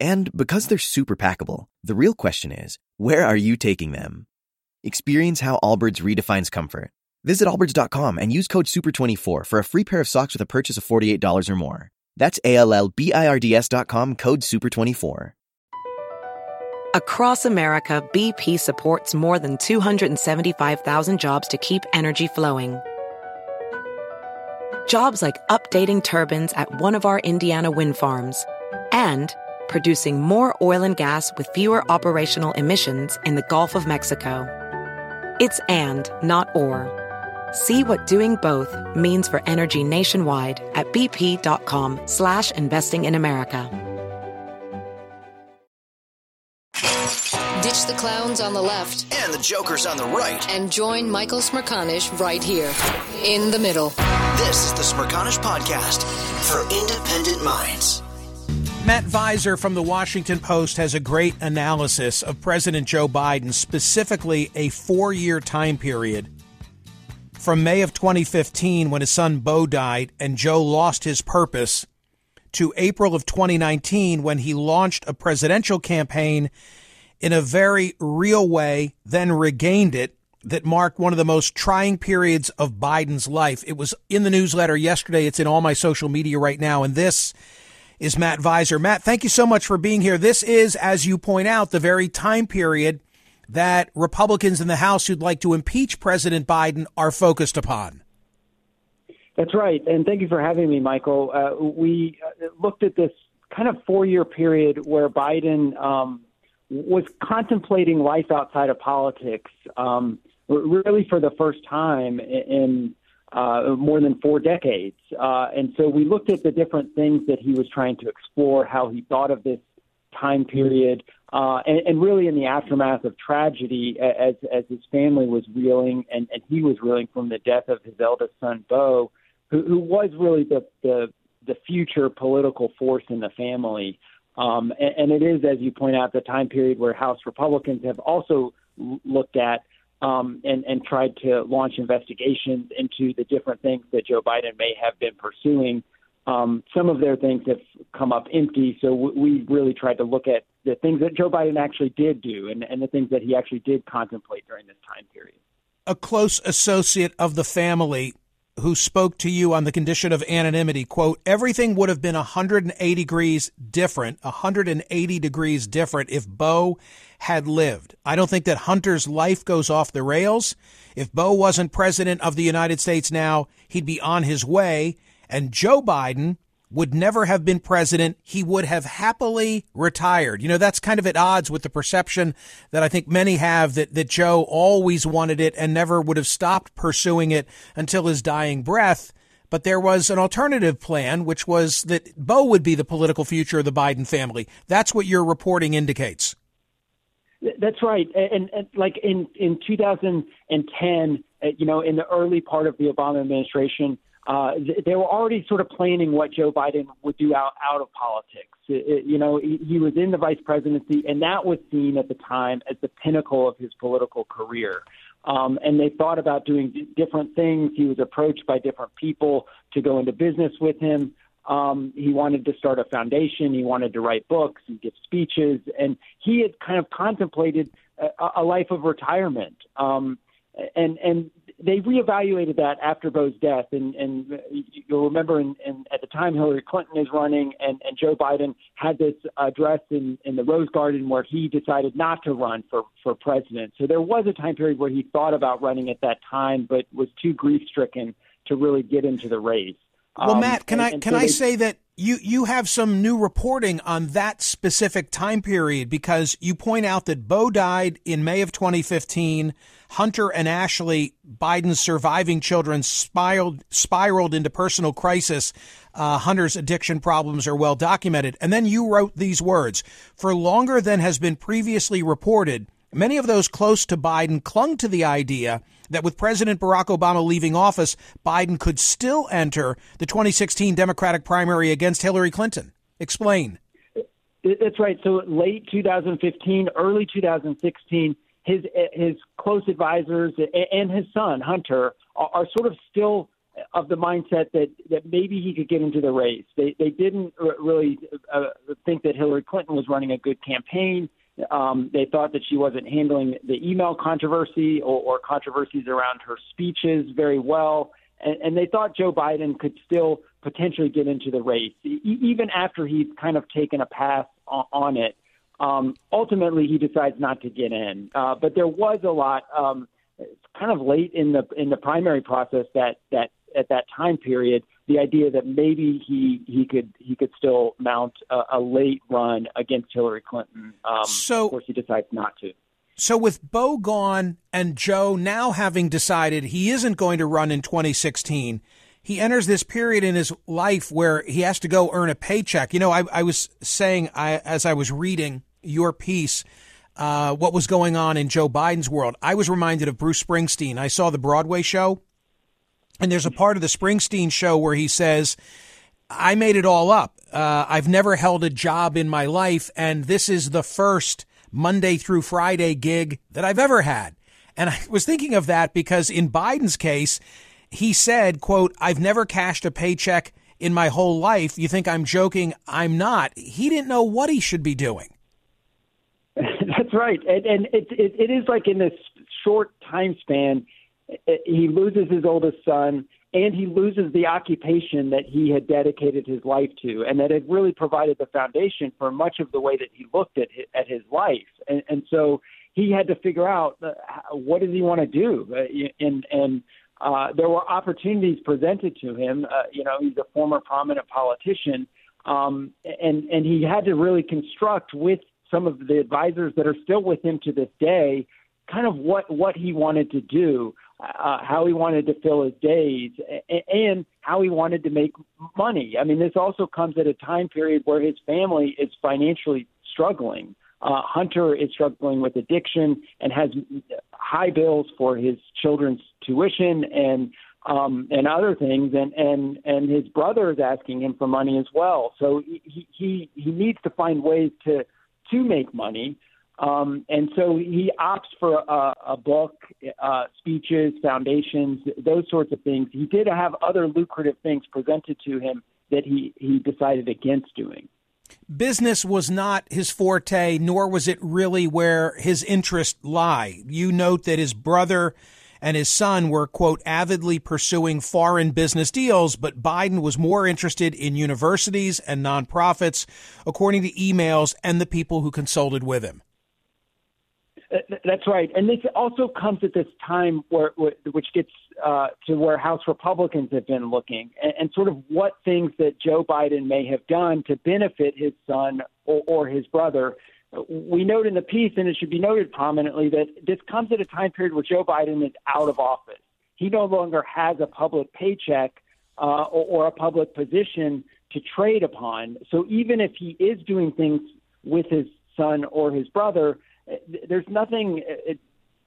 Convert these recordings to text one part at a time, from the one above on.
And because they're super packable, the real question is, where are you taking them? Experience how Allbirds redefines comfort. Visit allbirds.com and use code SUPER24 for a free pair of socks with a purchase of $48 or more. That's A-L-L-B-I-R-D-S dot com, code SUPER24. Across America, BP supports more than 275,000 jobs to keep energy flowing. Jobs like updating turbines at one of our Indiana wind farms and producing more oil and gas with fewer operational emissions in the Gulf of Mexico. It's and, not or. See what doing both means for energy nationwide at bp.com slash investing in America. Ditch the clowns on the left and the jokers on the right. and join Michael Smerconish right here in the middle. This is the Smerconish Podcast for independent minds. Matt Viser from the Washington Post has a great analysis of President Joe Biden, specifically a four year time period from May of 2015 when his son Beau died and Joe lost his purpose to April of 2019 when he launched a presidential campaign in a very real way, then regained it. That marked one of the most trying periods of Biden's life. It was in the newsletter yesterday. It's in all my social media right now. And this is Matt Viser. Matt, thank you so much for being here. This is, as you point out, the very time period that Republicans in the House who'd like to impeach President Biden are focused upon. That's right. And thank you for having me, Michael. Uh, we uh, looked at this kind of four year period where Biden um, was contemplating life outside of politics, um, really for the first time in uh, more than four decades. Uh, and so we looked at the different things that he was trying to explore, how he thought of this time period, uh, and, and really in the aftermath of tragedy, as as his family was reeling and, and he was reeling from the death of his eldest son, Beau, who, who was really the, the the future political force in the family. Um, and, and it is, as you point out, the time period where House Republicans have also looked at um, and, and tried to launch investigations into the different things that Joe Biden may have been pursuing. Um, some of their things have come up empty, so w- we really tried to look at the things that Joe Biden actually did do and, and the things that he actually did contemplate during this time period. A close associate of the family who spoke to you on the condition of anonymity, quote, everything would have been 180 degrees different, 180 degrees different if Beau had lived. I don't think that Hunter's life goes off the rails. If Beau wasn't president of the United States now, he'd be on his way. And Joe Biden would never have been president. He would have happily retired. You know, that's kind of at odds with the perception that I think many have that, that Joe always wanted it and never would have stopped pursuing it until his dying breath. But there was an alternative plan, which was that Beau would be the political future of the Biden family. That's what your reporting indicates. That's right. And, and like in, in 2010, uh, you know, in the early part of the Obama administration, uh, they were already sort of planning what Joe Biden would do out, out of politics. It, it, you know, he, he was in the vice presidency, and that was seen at the time as the pinnacle of his political career. Um, and they thought about doing d- different things. He was approached by different people to go into business with him. Um, he wanted to start a foundation. He wanted to write books and give speeches, and he had kind of contemplated a, a life of retirement. Um, and and they reevaluated that after Beau's death, and, and you'll remember, in, in, at the time Hillary Clinton is running, and, and Joe Biden had this address in, in the Rose Garden where he decided not to run for for president. So there was a time period where he thought about running at that time, but was too grief stricken to really get into the race. Well, Um, Matt, can and- I and can so I they- say that You you have some new reporting on that specific time period because you point out that Beau died in May of 2015. Hunter and Ashley, Biden's surviving children, spiraled spiraled into personal crisis. Uh, Hunter's addiction problems are well documented. And then you wrote these words: "For longer than has been previously reported." Many of those close to Biden clung to the idea that with President Barack Obama leaving office, Biden could still enter the 2016 Democratic primary against Hillary Clinton. Explain. That's right. So late 2015, early 2016, his his close advisors and his son Hunter are sort of still of the mindset that that maybe he could get into the race. They they didn't really uh, think that Hillary Clinton was running a good campaign. Um, they thought that she wasn't handling the email controversy or, or controversies around her speeches very well. And, and they thought Joe Biden could still potentially get into the race, e- even after he'd kind of taken a pass on, on it. Um, ultimately, he decides not to get in. Uh, but there was a lot, um, kind of late in the in the primary process that that at that time period the idea that maybe he he could he could still mount a, a late run against Hillary Clinton. Um, so, of course, he decides not to. So, with Beau gone and Joe now having decided he isn't going to run in 2016, he enters this period in his life where he has to go earn a paycheck. You know, I, I was saying I, as I was reading your piece. Uh, what was going on in Joe Biden's world? I was reminded of Bruce Springsteen. I saw the Broadway show and there's a part of the Springsteen show where he says, I made it all up. Uh, I've never held a job in my life, and this is the first Monday through Friday gig that I've ever had. And I was thinking of that because in Biden's case, he said, quote, I've never cashed a paycheck in my whole life. You think I'm joking? I'm not. He didn't know what he should be doing. That's right. And, and it, it, it is like in this short time span, he loses his oldest son and he loses the occupation that he had dedicated his life to and that had really provided the foundation for much of the way that he looked at his, at his life. And, and so he had to figure out uh, what does he want to do? Uh, and and uh, there were opportunities presented to him uh, you know he's a former prominent politician um, and and he had to really construct with some of the advisors that are still with him to this day kind of what what he wanted to do uh, how he wanted to fill his days, and how he wanted to make money. I mean, this also comes at a time period where his family is financially struggling. Uh, Hunter is struggling with addiction and has high bills for his children's tuition and um, and other things, and and and his brother is asking him for money as well. So he he he needs to find ways to to make money. Um, and so he opts for a, a book, uh, speeches, foundations, those sorts of things. He did have other lucrative things presented to him that he, he decided against doing. Business was not his forte, nor was it really where his interest lie. You note that his brother and his son were, quote, avidly pursuing foreign business deals, but Biden was more interested in universities and nonprofits, according to emails and the people who consulted with him. That's right, and this also comes at this time where, which gets uh, to where House Republicans have been looking, and, and, sort of what things that Joe Biden may have done to benefit his son or, or his brother. We note in the piece, and it should be noted prominently, that this comes at a time period where Joe Biden is out of office. He no longer has a public paycheck uh, or, or a public position to trade upon. So even if he is doing things with his son or his brother there's nothing uh,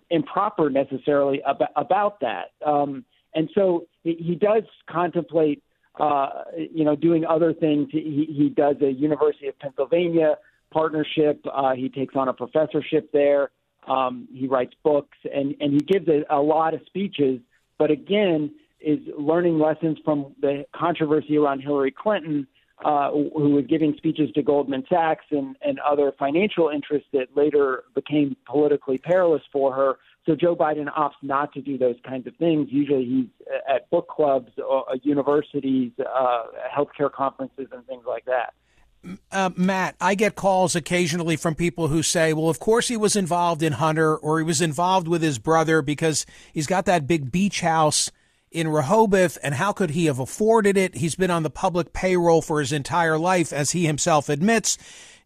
improper necessarily about, about that. Um, and so he does contemplate, uh, you know, doing other things. He, he does a University of Pennsylvania partnership. Uh, he takes on a professorship there. Um, he writes books and, and he gives a, a lot of speeches. But again, is learning lessons from the controversy around Hillary Clinton uh, who was giving speeches to Goldman Sachs and, and other financial interests that later became politically perilous for her. So Joe Biden opts not to do those kinds of things. Usually he's at book clubs, uh, universities, uh, healthcare conferences, and things like that. Uh, Matt, I get calls occasionally from people who say, well, of course he was involved in Hunter or he was involved with his brother because he's got that big beach house in Rehoboth, and how could he have afforded it? He's been on the public payroll for his entire life, as he himself admits.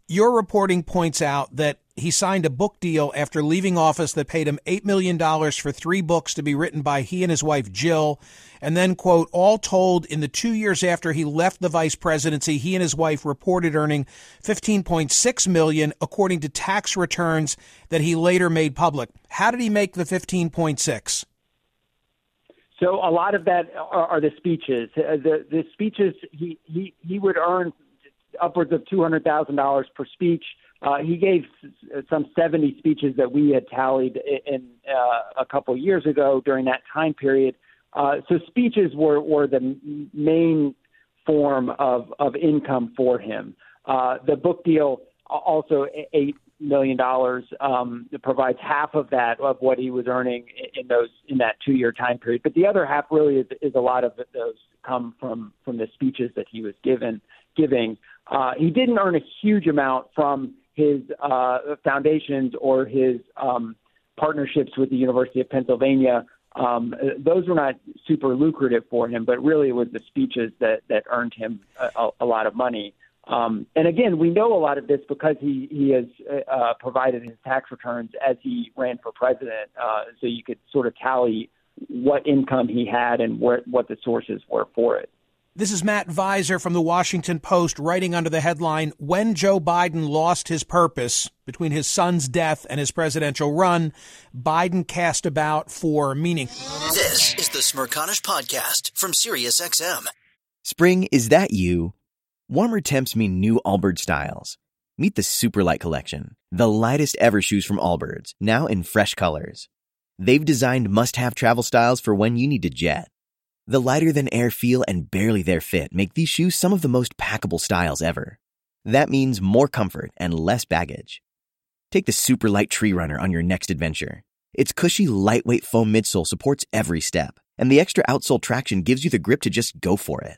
Your reporting points out that he signed a book deal after leaving office that paid him $8 million for three books to be written by he and his wife, Jill. And then, quote, all told, in the two years after he left the vice presidency, he and his wife reported earning 15.6 million according to tax returns that he later made public. How did he make the 15.6? So a lot of that are, are the speeches. Uh, the the speeches he he he would earn upwards of two hundred thousand dollars per speech. Uh, he gave some 70 speeches that we had tallied in uh, a couple years ago during that time period. Uh, so speeches were, were the main form of, of income for him. Uh, the book deal also eight million dollars um, provides half of that of what he was earning in those in that two year time period. But the other half really is, is a lot of those come from from the speeches that he was given giving. Uh, he didn't earn a huge amount from his uh, foundations or his um, partnerships with the University of Pennsylvania. Um, those were not super lucrative for him, but really it was the speeches that, that earned him a, a lot of money. Um, and again, we know a lot of this because he, he has uh, provided his tax returns as he ran for president. Uh, so you could sort of tally what income he had and where, what the sources were for it. This is Matt Viser from the Washington Post writing under the headline When Joe Biden Lost His Purpose Between His Son's Death and His Presidential Run, Biden Cast About for Meaning. This is the Smerconish Podcast from SiriusXM. Spring, is that you? Warmer temps mean new Allbirds styles. Meet the Superlight Collection, the lightest ever shoes from Allbirds, now in fresh colors. They've designed must have travel styles for when you need to jet. The lighter than air feel and barely there fit make these shoes some of the most packable styles ever. That means more comfort and less baggage. Take the super light tree runner on your next adventure. Its cushy, lightweight foam midsole supports every step, and the extra outsole traction gives you the grip to just go for it.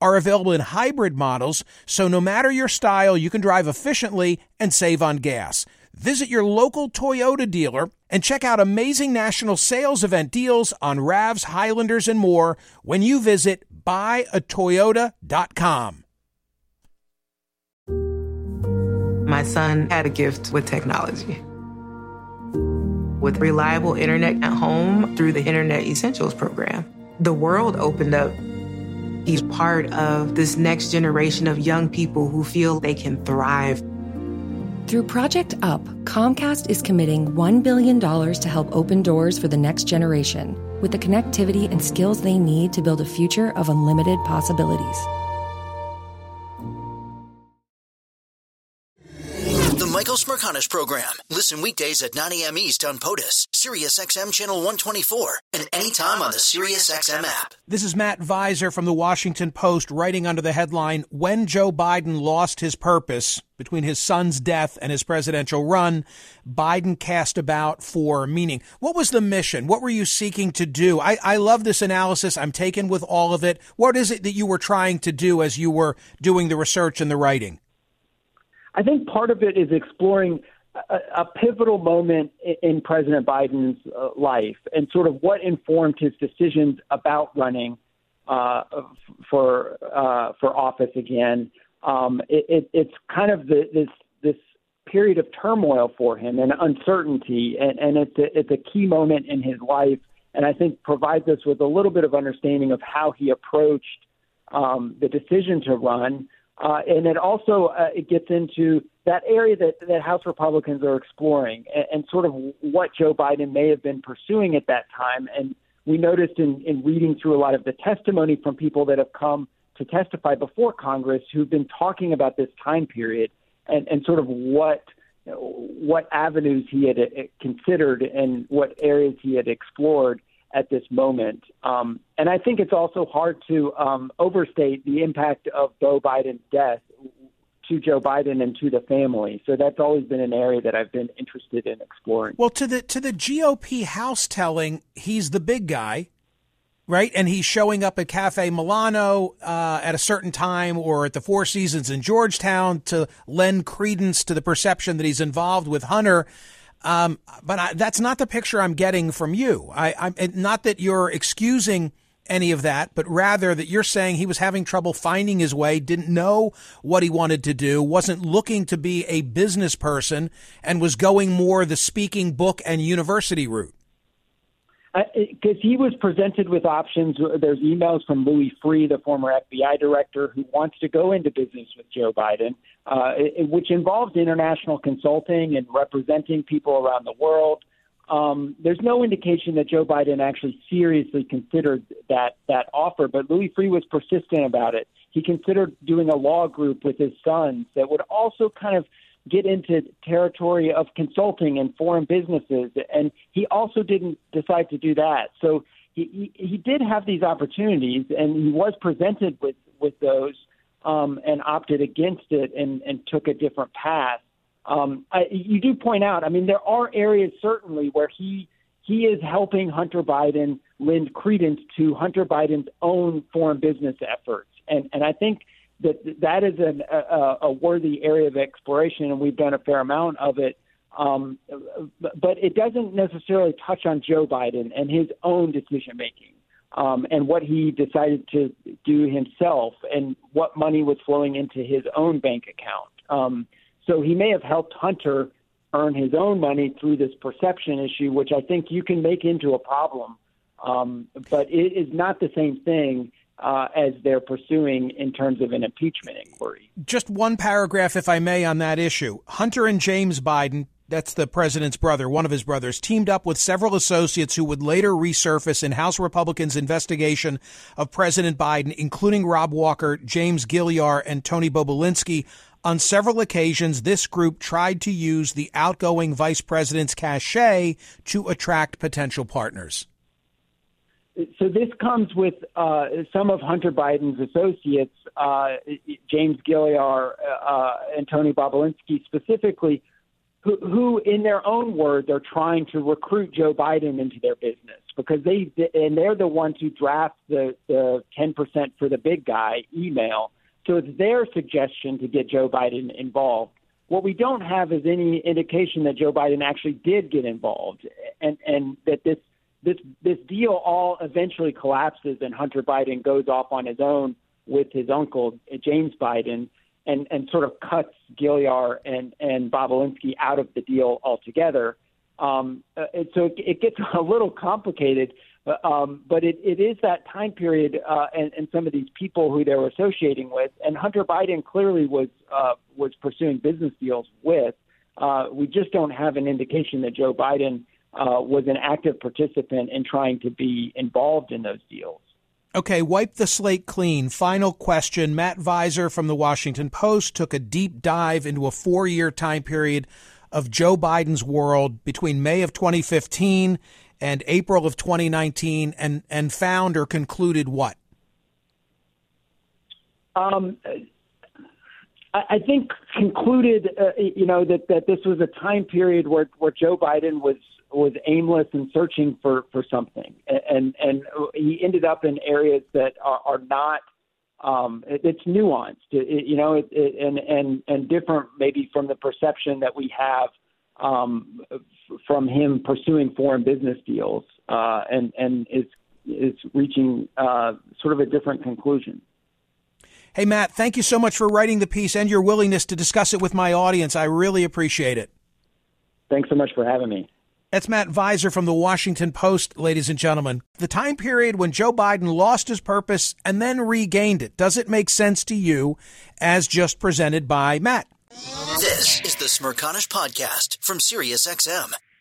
are available in hybrid models, so no matter your style, you can drive efficiently and save on gas. Visit your local Toyota dealer and check out amazing national sales event deals on RAVs, Highlanders, and more when you visit buyatoyota.com. My son had a gift with technology with reliable internet at home through the Internet Essentials program. The world opened up. He's part of this next generation of young people who feel they can thrive. Through Project UP, Comcast is committing $1 billion to help open doors for the next generation with the connectivity and skills they need to build a future of unlimited possibilities. Smerconish program. Listen weekdays at 9 a.m. East on POTUS, SiriusXM channel 124, and anytime on the SiriusXM app. This is Matt Viser from the Washington Post writing under the headline When Joe Biden Lost His Purpose Between His Son's Death and His Presidential Run, Biden Cast About for Meaning. What was the mission? What were you seeking to do? I, I love this analysis. I'm taken with all of it. What is it that you were trying to do as you were doing the research and the writing? I think part of it is exploring a, a pivotal moment in President Biden's uh, life and sort of what informed his decisions about running uh, for uh, for office again. Um, it, it, it's kind of the, this this period of turmoil for him and uncertainty, and, and it's a, it's a key moment in his life, and I think provides us with a little bit of understanding of how he approached um, the decision to run. Uh, and it also uh, it gets into that area that, that House Republicans are exploring and, and sort of what Joe Biden may have been pursuing at that time. And we noticed in, in reading through a lot of the testimony from people that have come to testify before Congress who've been talking about this time period and, and sort of what what avenues he had uh, considered and what areas he had explored at this moment. Um, and I think it's also hard to um, overstate the impact of Beau Biden's death to Joe Biden and to the family. So that's always been an area that I've been interested in exploring. Well, to the to the GOP House telling, he's the big guy, right? And he's showing up at Cafe Milano uh, at a certain time or at the Four Seasons in Georgetown to lend credence to the perception that he's involved with Hunter. Um, but I, that's not the picture I'm getting from you. I, I'm not that you're excusing any of that, but rather that you're saying he was having trouble finding his way, didn't know what he wanted to do, wasn't looking to be a business person, and was going more the speaking book and university route because he was presented with options. There's emails from Louis Freeh, the former FBI director, who wants to go into business with Joe Biden, uh, which involves international consulting and representing people around the world. Um, there's no indication that Joe Biden actually seriously considered that that offer, but Louis Freeh was persistent about it. He considered doing a law group with his sons that would also kind of get into territory of consulting and foreign businesses, and he also didn't decide to do that. So he he, he did have these opportunities, and he was presented with with those, um, and opted against it and and took a different path. Um, I, you do point out, I mean, there are areas certainly where he he is helping Hunter Biden lend credence to Hunter Biden's own foreign business efforts, and and I think that that is an, a, a worthy area of exploration, and we've done a fair amount of it. Um, but it doesn't necessarily touch on Joe Biden and his own decision making um, and what he decided to do himself and what money was flowing into his own bank account. Um, so he may have helped Hunter earn his own money through this perception issue, which I think you can make into a problem. Um, but it is not the same thing uh, as they're pursuing in terms of an impeachment inquiry. Just one paragraph, if I may, on that issue. Hunter and James Biden, that's the president's brother, one of his brothers, teamed up with several associates who would later resurface in House Republicans' investigation of President Biden, including Rob Walker, James Gilliar, and Tony Bobulinski. On several occasions, this group tried to use the outgoing vice president's cachet to attract potential partners so this comes with uh, some of Hunter Biden's associates, uh, James Gilliar uh, and Tony Bobulinski specifically, who, who, in their own words, are trying to recruit Joe Biden into their business because they and they're the ones who draft the the ten percent for the big guy email. So it's their suggestion to get Joe Biden involved. What we don't have is any indication that Joe Biden actually did get involved, and and that this this this deal all eventually collapses, and Hunter Biden goes off on his own with his uncle James Biden, and and sort of cuts Gilliar and and Bobulinski out of the deal altogether. Um, uh, so it, it gets a little complicated, uh, um, but it, it is that time period uh, and, and some of these people who they were associating with, and Hunter Biden clearly was uh, was pursuing business deals with. We just don't have an indication that Joe Biden was an active participant in trying to be involved in those deals. Okay, wipe the slate clean. Final question. Matt Viser from the Washington Post took a deep dive into a four year time period of Joe Biden's world between May of 2015 and April of 2019 and, and found or concluded what? Um, I think concluded, uh, you know, that, that this was a time period where, where Joe Biden was was aimless and searching for for something, and and he ended up in areas that are, are not. Um, it, it's nuanced, it, you know, it, it, and and and different maybe from the perception that we have um, from him pursuing foreign business deals, uh, and and is is reaching uh, sort of a different conclusion. Hey, Matt, thank you so much for writing the piece and your willingness to discuss it with my audience. I really appreciate it. Thanks so much for having me. That's Matt Viser from the Washington Post, ladies and gentlemen. The time period when Joe Biden lost his purpose and then regained it. Does it make sense to you as just presented by Matt? This is the Smerconish Podcast from SiriusXM.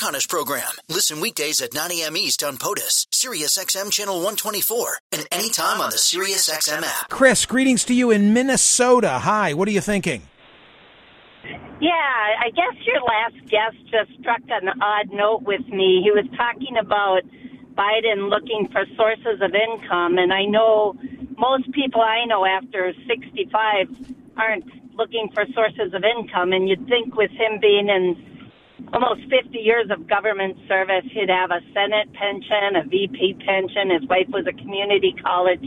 Michael Program. Listen weekdays at 9 a.m. East on POTUS, SiriusXM Channel 124, and anytime on the SiriusXM app. Chris, greetings to you in Minnesota. Hi, what are you thinking? Yeah, I guess your last guest just struck an odd note with me. He was talking about Biden looking for sources of income, and I know most people I know after 65 aren't looking for sources of income, and you'd think with him being in almost 50 years of government service. He'd have a Senate pension, a VP pension. His wife was a community college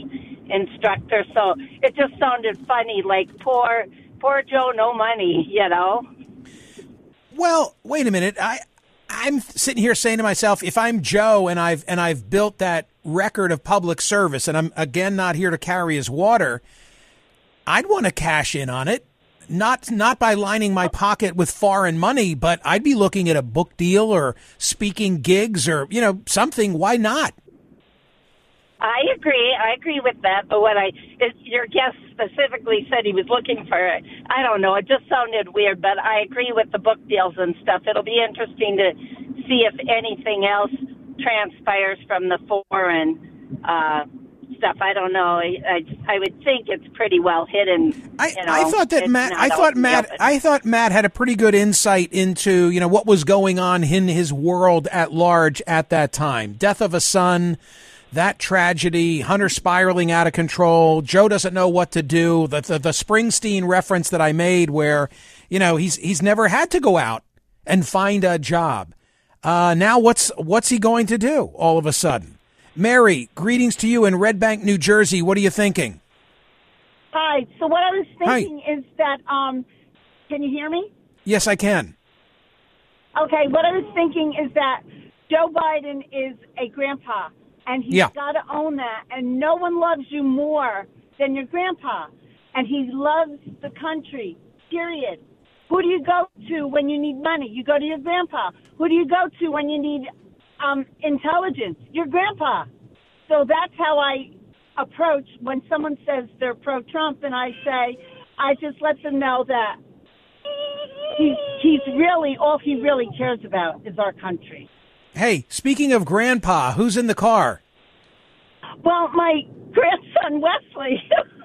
instructor. So it just sounded funny, like poor, poor Joe, no money, you know? Well, wait a minute. I, I'm sitting here saying to myself, if I'm Joe and I've, and I've built that record of public service and I'm again not here to carry his water, I'd want to cash in on it not not by lining my pocket with foreign money, but I'd be looking at a book deal or speaking gigs or you know something. Why not? I agree. I agree with that. But what I, it, your guest specifically said he was looking for, I don't know. It just sounded weird. But I agree with the book deals and stuff. It'll be interesting to see if anything else transpires from the foreign uh, stuff. I don't know. I, I, I would think it's pretty well hidden. I, you know, I thought that Matt. I thought Matt. I thought Matt had a pretty good insight into you know what was going on in his world at large at that time. Death of a son. That tragedy, Hunter spiraling out of control. Joe doesn't know what to do. The, the the Springsteen reference that I made, where you know he's he's never had to go out and find a job. Uh, now what's what's he going to do all of a sudden? Mary, greetings to you in Red Bank, New Jersey. What are you thinking? Hi. So what I was thinking Hi. is that um, can you hear me? Yes, I can. Okay. What I was thinking is that Joe Biden is a grandpa, and he's yeah. got to own that. And no one loves you more than your grandpa, and he loves the country. Period. Who do you go to when you need money? You go to your grandpa. Who do you go to when you need um, intelligence. Your grandpa. So that's how I approach when someone says they're pro Trump, and I say, I just let them know that he's, he's really, all he really cares about is our country. Hey, speaking of grandpa, who's in the car? Well, my grandson Wesley.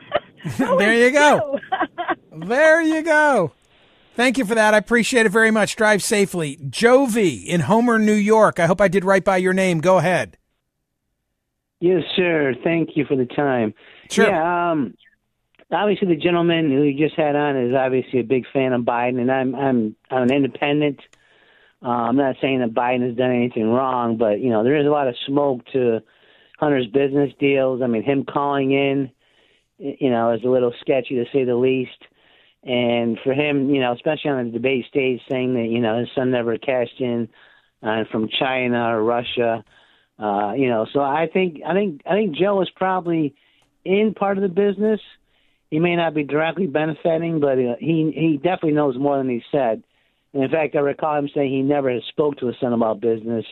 there you go. there you go. Thank you for that. I appreciate it very much. Drive safely. Jovi in Homer, New York. I hope I did right by your name. Go ahead. Yes, sir. Thank you for the time. Sure. Yeah, um, obviously the gentleman who you just had on is obviously a big fan of Biden, and I'm I'm I'm an independent. Uh, I'm not saying that Biden has done anything wrong, but you know there is a lot of smoke to Hunter's business deals. I mean, him calling in, you know, is a little sketchy to say the least. And for him, you know, especially on the debate stage, saying that you know his son never cashed in uh, from China or Russia, uh, you know, so I think I think I think Joe is probably in part of the business. He may not be directly benefiting, but uh, he he definitely knows more than he said. And in fact, I recall him saying he never has spoke to his son about business.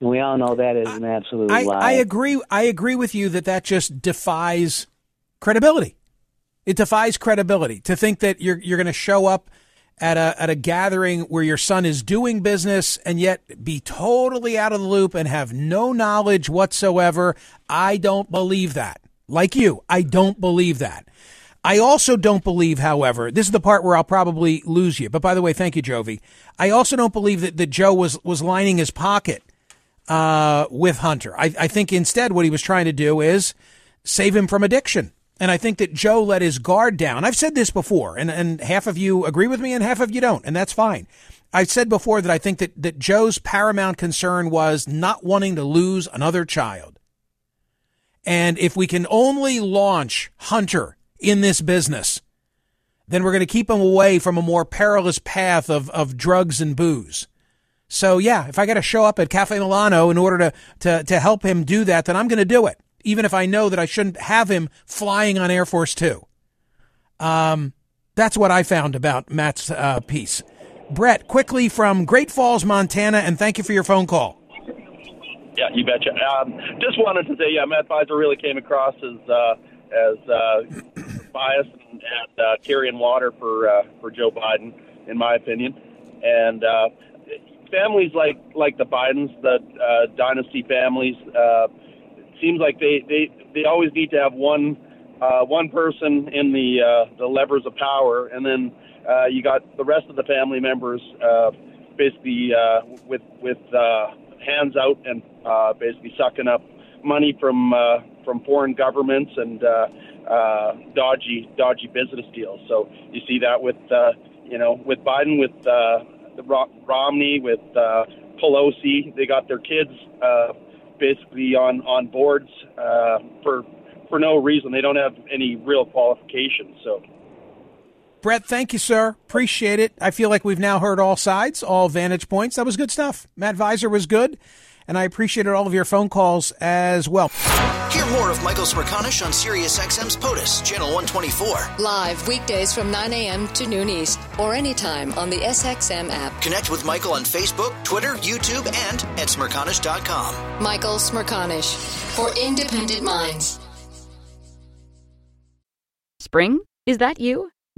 And we all know that is an absolute I, lie. I agree. I agree with you that that just defies credibility. It defies credibility to think that you're you're going to show up at a at a gathering where your son is doing business and yet be totally out of the loop and have no knowledge whatsoever. I don't believe that. Like you, I don't believe that. I also don't believe, however, this is the part where I'll probably lose you. But by the way, thank you, Jovi. I also don't believe that, that Joe was, was lining his pocket uh, with Hunter. I, I think instead what he was trying to do is save him from addiction. And I think that Joe let his guard down. I've said this before, and, and half of you agree with me and half of you don't, and that's fine. I've said before that I think that, that Joe's paramount concern was not wanting to lose another child. And if we can only launch Hunter in this business, then we're going to keep him away from a more perilous path of, of drugs and booze. So yeah, if I got to show up at Cafe Milano in order to, to, to help him do that, then I'm going to do it, even if I know that I shouldn't have him flying on Air Force Two. Um, that's what I found about Matt's uh, piece. Brett, quickly from Great Falls, Montana, and thank you for your phone call. Yeah, you betcha. Um, just wanted to say, yeah, Matt Viser really came across as uh, as uh, biased and, and uh, carrying water for uh, for Joe Biden, in my opinion. And uh, families like like the Bidens, the uh, dynasty families, uh, seems like they, they they always need to have one uh, one person in the uh, the levers of power, and then uh, you got the rest of the family members uh, basically uh, with with uh, hands out and uh, basically sucking up money from uh, from foreign governments and uh, uh, dodgy dodgy business deals. So you see that with uh, you know with Biden, with uh, the Romney, with uh, Pelosi. They got their kids uh, basically on on boards uh, for for no reason. They don't have any real qualifications. So. Brett, thank you, sir. Appreciate it. I feel like we've now heard all sides, all vantage points. That was good stuff. Matt Viser was good and I appreciated all of your phone calls as well. Hear more of Michael Smerconish on SiriusXM's POTUS, Channel 124. Live weekdays from 9 a.m. to noon East or anytime on the SXM app. Connect with Michael on Facebook, Twitter, YouTube, and at Smerconish.com. Michael Smerconish for independent minds. Spring? Is that you?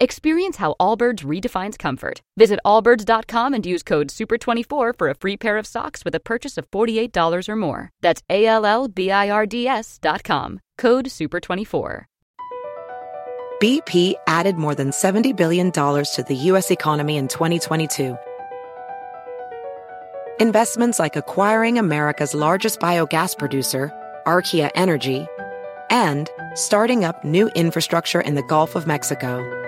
Experience how Allbirds redefines comfort. Visit allbirds.com and use code SUPER24 for a free pair of socks with a purchase of $48 or more. That's A L L B I R D S.com. Code SUPER24. BP added more than $70 billion to the U.S. economy in 2022. Investments like acquiring America's largest biogas producer, Archaea Energy, and starting up new infrastructure in the Gulf of Mexico.